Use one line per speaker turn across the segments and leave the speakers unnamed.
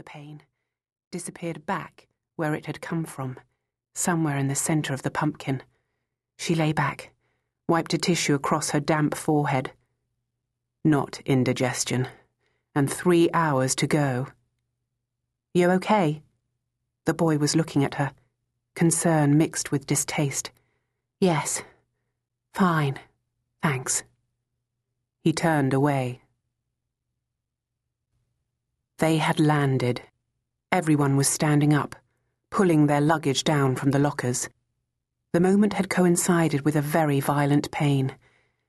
the pain, disappeared back where it had come from, somewhere in the centre of the pumpkin. She lay back, wiped a tissue across her damp forehead. Not indigestion, and three hours to go. You okay? The boy was looking at her, concern mixed with distaste. Yes. Fine. Thanks. He turned away. They had landed. Everyone was standing up, pulling their luggage down from the lockers. The moment had coincided with a very violent pain.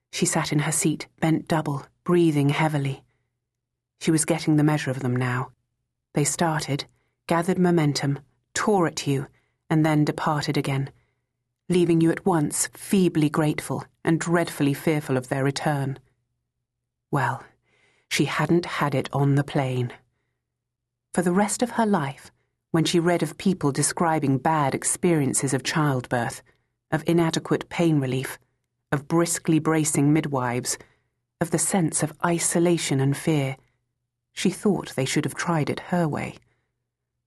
She sat in her seat, bent double, breathing heavily. She was getting the measure of them now. They started, gathered momentum, tore at you, and then departed again, leaving you at once feebly grateful and dreadfully fearful of their return. Well, she hadn't had it on the plane. For the rest of her life, when she read of people describing bad experiences of childbirth, of inadequate pain relief, of briskly bracing midwives, of the sense of isolation and fear, she thought they should have tried it her way.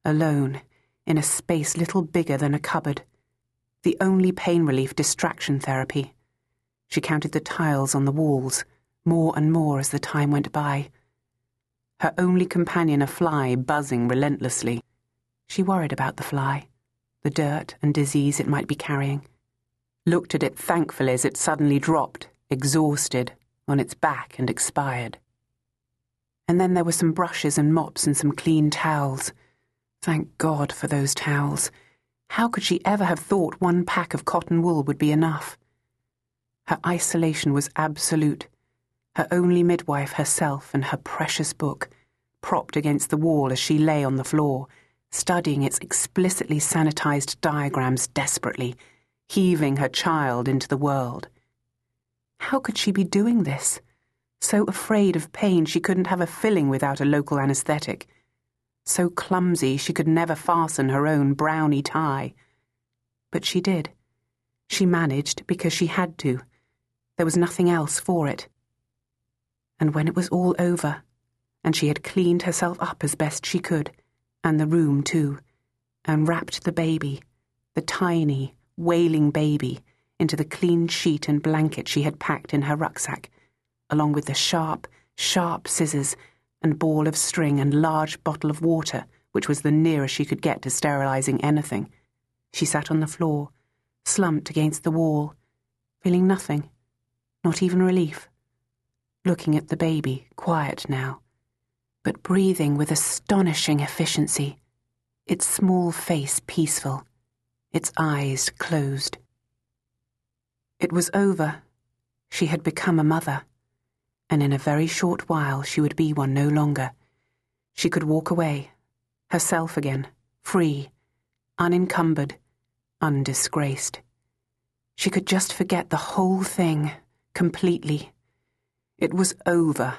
Alone, in a space little bigger than a cupboard, the only pain relief distraction therapy. She counted the tiles on the walls, more and more as the time went by. Her only companion a fly buzzing relentlessly. She worried about the fly, the dirt and disease it might be carrying. Looked at it thankfully as it suddenly dropped, exhausted, on its back and expired. And then there were some brushes and mops and some clean towels. Thank God for those towels. How could she ever have thought one pack of cotton wool would be enough? Her isolation was absolute. Her only midwife herself and her precious book, propped against the wall as she lay on the floor, studying its explicitly sanitized diagrams desperately, heaving her child into the world. How could she be doing this? So afraid of pain she couldn't have a filling without a local anesthetic. So clumsy she could never fasten her own brownie tie. But she did. She managed because she had to. There was nothing else for it. And when it was all over, and she had cleaned herself up as best she could, and the room too, and wrapped the baby, the tiny, wailing baby, into the clean sheet and blanket she had packed in her rucksack, along with the sharp, sharp scissors and ball of string and large bottle of water, which was the nearest she could get to sterilizing anything. She sat on the floor, slumped against the wall, feeling nothing, not even relief, looking at the baby, quiet now, but breathing with astonishing efficiency, its small face peaceful, its eyes closed. It was over. She had become a mother and in a very short while she would be one no longer. She could walk away, herself again, free, unencumbered, undisgraced. She could just forget the whole thing, completely. It was over,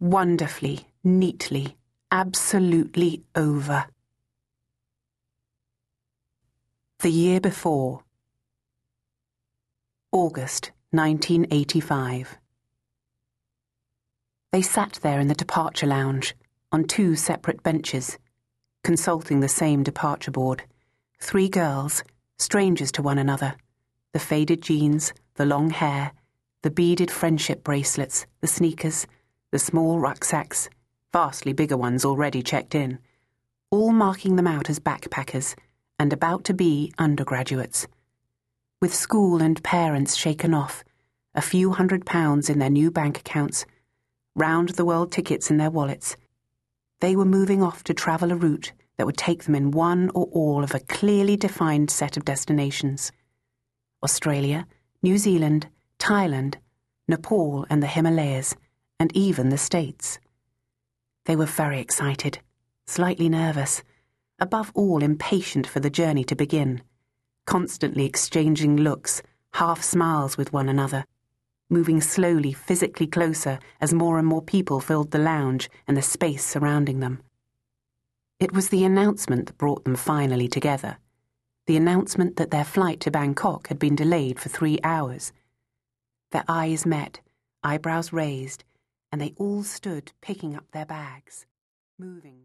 wonderfully, neatly, absolutely over. The year before. August 1985. They sat there in the departure lounge, on two separate benches, consulting the same departure board. Three girls, strangers to one another. The faded jeans, the long hair, the beaded friendship bracelets, the sneakers, the small rucksacks, vastly bigger ones already checked in, all marking them out as backpackers and about to be undergraduates. With school and parents shaken off, a few hundred pounds in their new bank accounts, round the world tickets in their wallets. They were moving off to travel a route that would take them in one or all of a clearly defined set of destinations Australia, New Zealand, Thailand, Nepal, and the Himalayas, and even the States. They were very excited, slightly nervous, above all impatient for the journey to begin, constantly exchanging looks, half smiles with one another moving slowly, physically closer as more and more people filled the lounge and the space surrounding them. It was the announcement that brought them finally together. The announcement that their flight to Bangkok had been delayed for three hours. Their eyes met, eyebrows raised, and they all stood picking up their bags, moving.